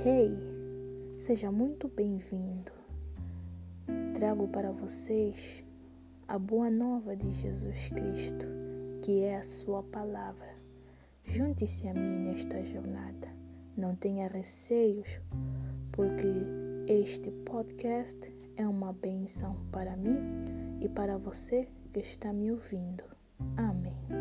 Hey, seja muito bem-vindo. Trago para vocês a boa nova de Jesus Cristo, que é a Sua palavra. Junte-se a mim nesta jornada. Não tenha receios, porque este podcast é uma benção para mim e para você que está me ouvindo. Amém.